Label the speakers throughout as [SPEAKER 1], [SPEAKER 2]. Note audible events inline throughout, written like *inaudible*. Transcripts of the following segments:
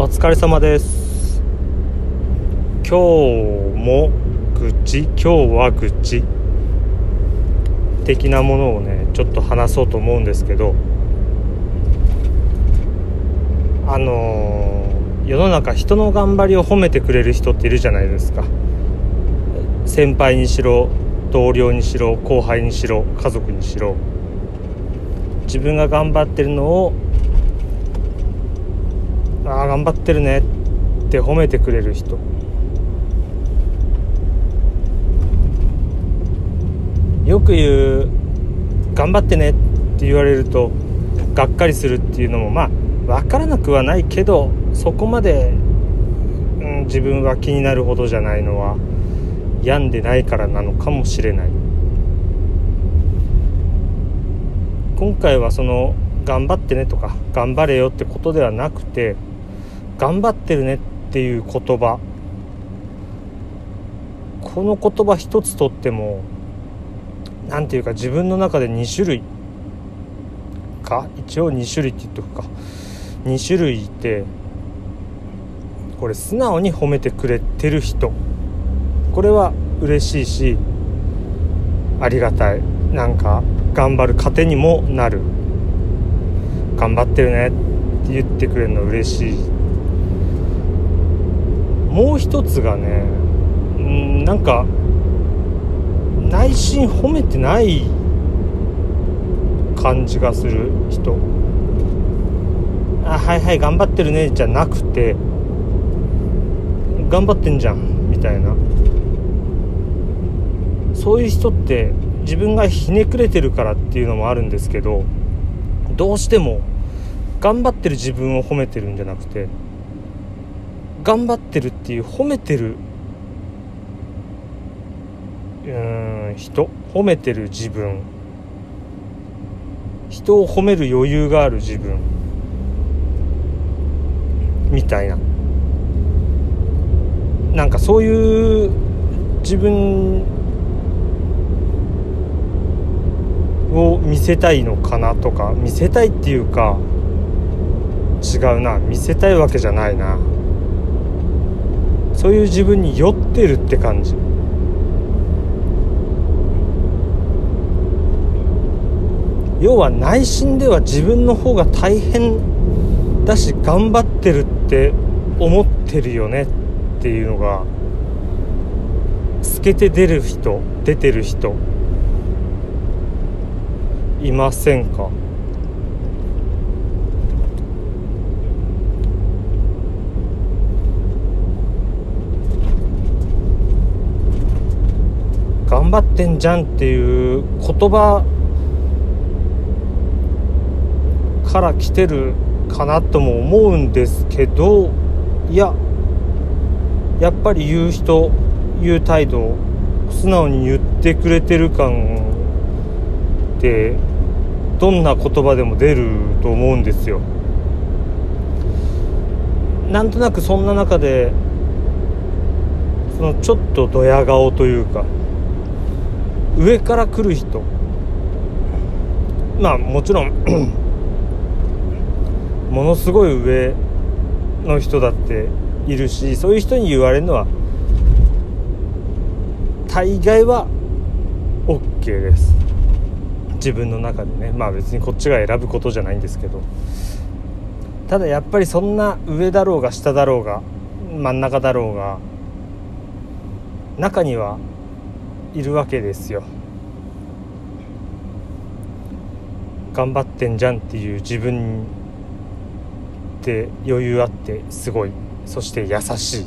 [SPEAKER 1] お疲れ様です。今日も愚痴今日は愚痴的なものをねちょっと話そうと思うんですけどあのー、世の中人の頑張りを褒めてくれる人っているじゃないですか。先輩にしろ同僚にしろ後輩にしろ家族にしろ。自分が頑張ってるのをああ頑張ってるねって褒めてくれる人。よく言う頑張ってねって言われるとがっかりするっていうのもまあ分からなくはないけどそこまで、うん、自分は気になるほどじゃないのは病んでないからなのかもしれない。今回はその頑張ってねとか頑張れよってことではなくて頑張ってるねっていう言葉。この言葉一つとっても何て言うか自分の中で2種類か？一応2種類って言っとくか。2種類いてこれ素直に褒めてくれてる人。これは嬉しいしありがたい。なんか頑張る糧にもなる。頑張ってるねって言ってくれるの嬉しい。もう一つがねんなんか内心褒めてない感じがする人。あはいはい頑張ってるねじゃなくて頑張ってんじゃんみたいな。そういう人って自分がひねくれてるからっていうのもあるんですけどどうしても頑張ってる自分を褒めてるんじゃなくて頑張ってるっていう褒めてるうん人。褒めてる自分。人を褒める余裕がある自分。みたいな。なんかそういう自分を見せたいのかなとか。見せたいっていうか違うな。見せたいわけじゃないな。そういう自分に酔ってるって感じ。要は内心では自分の方が大変だし頑張ってるって思ってるよねっていうのが透けて出る人出てる人いませんか？頑張ってんじゃんっていう言葉から来てるかなとも思うんですけどいややっぱり言う人言う態度素直に言ってくれてる感ってどんな言葉でも出ると思うんですよ。なんとなくそんな中でそのちょっとドヤ顔というか上から来る人。まあもちろん *clears throat* ものすごい上の人だっているしそういう人に言われるのは大概は OK です。自分の中でね。まあ別にこっちが選ぶことじゃないんですけど。ただやっぱりそんな上だろうが下だろうが真ん中だろうが中にはいるわけですよ。頑張ってんじゃんっていう自分って余裕あってすごい。そして優しい。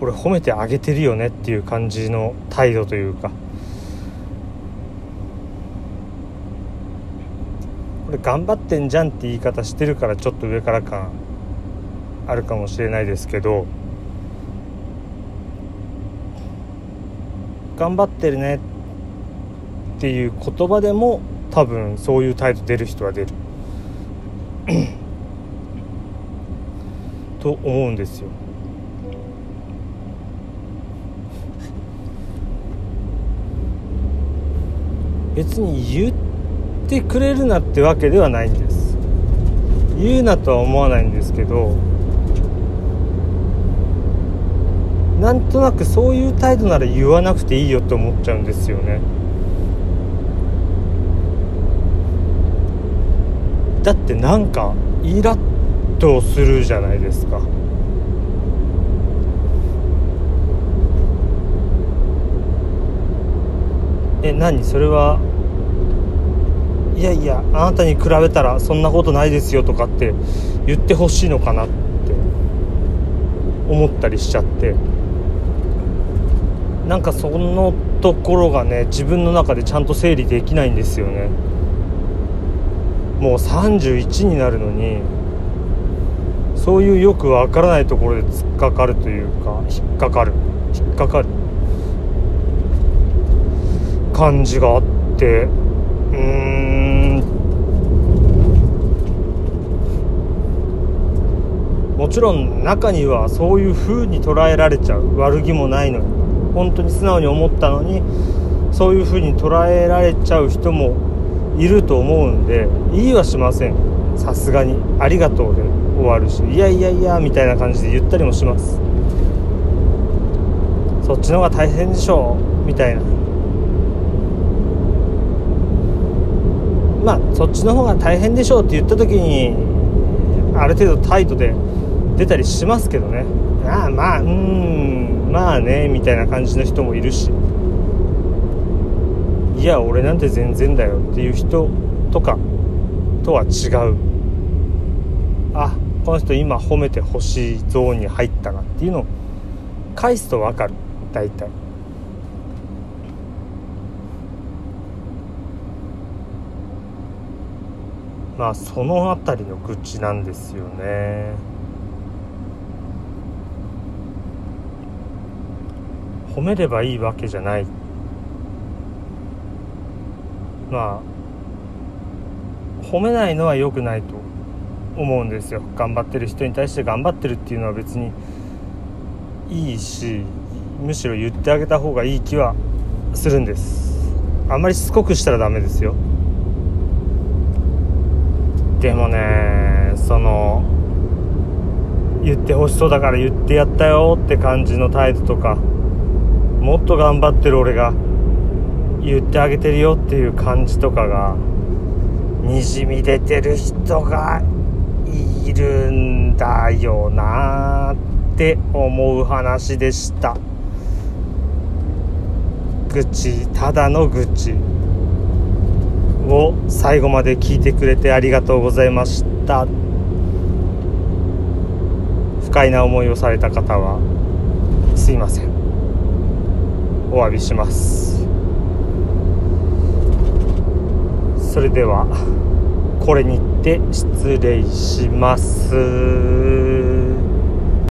[SPEAKER 1] 俺褒めてあげてるよねっていう感じの態度というか。これ頑張ってんじゃんって言い方してるからちょっと上から感あるかもしれないですけど。頑張ってるねっていう言葉でも多分そういう態度出る人は出る。と思うんですよ。別に言ってくれるなってわけではないんです。言うなとは思わないんですけどなんとなくそういう態度なら言わなくていいよって思っちゃうんですよね。だってなんかイラッとするじゃないですか。え何？それはいやいやあなたに比べたらそんなことないですよとかって言ってほしいのかなって思ったりしちゃって。なんかそのところがね自分の中でちゃんと整理できないんですよね。もう31になるのにそういうよくわからないところで突っかかるというか引っかかる。引っかかる。感じがあってうん。もちろん中にはそういう風に捉えられちゃう。悪気もないのに。本当に素直に思ったのにそういう風に捉えられちゃう人もいると思うんで言いはしません。さすがに。ありがとうで終わるし。いやいやいやみたいな感じで言ったりもします。そっちの方が大変でしょう。みたいな。まあそっちの方が大変でしょうって言った時にある程度態度で出たりしますけどね。ああまあうん。まあねみたいな感じの人もいるし。いや俺なんて全然だよっていう人とかとは違う。あこの人今褒めてほしいゾーンに入ったなっていうのを返すと分かる。大体。まあその辺りの愚痴なんですよね。褒めればいいわけじゃない。まあ褒めないのは良くないと思うんですよ。頑張ってる人に対して頑張ってるっていうのは別にいいしむしろ言ってあげた方がいい気はするんです。あんまりしつこくしたらダメですよ。でもねその言ってほしそうだから言ってやったよって感じの態度とかもっと頑張ってる俺が言ってあげてるよっていう感じとかがにじみ出てる人がいるんだよなって思う話でした。愚痴ただの愚痴。を最後まで聞いてくれてありがとうございました。不快な思いをされた方はすいません。お詫びします。それではこれにて失礼します。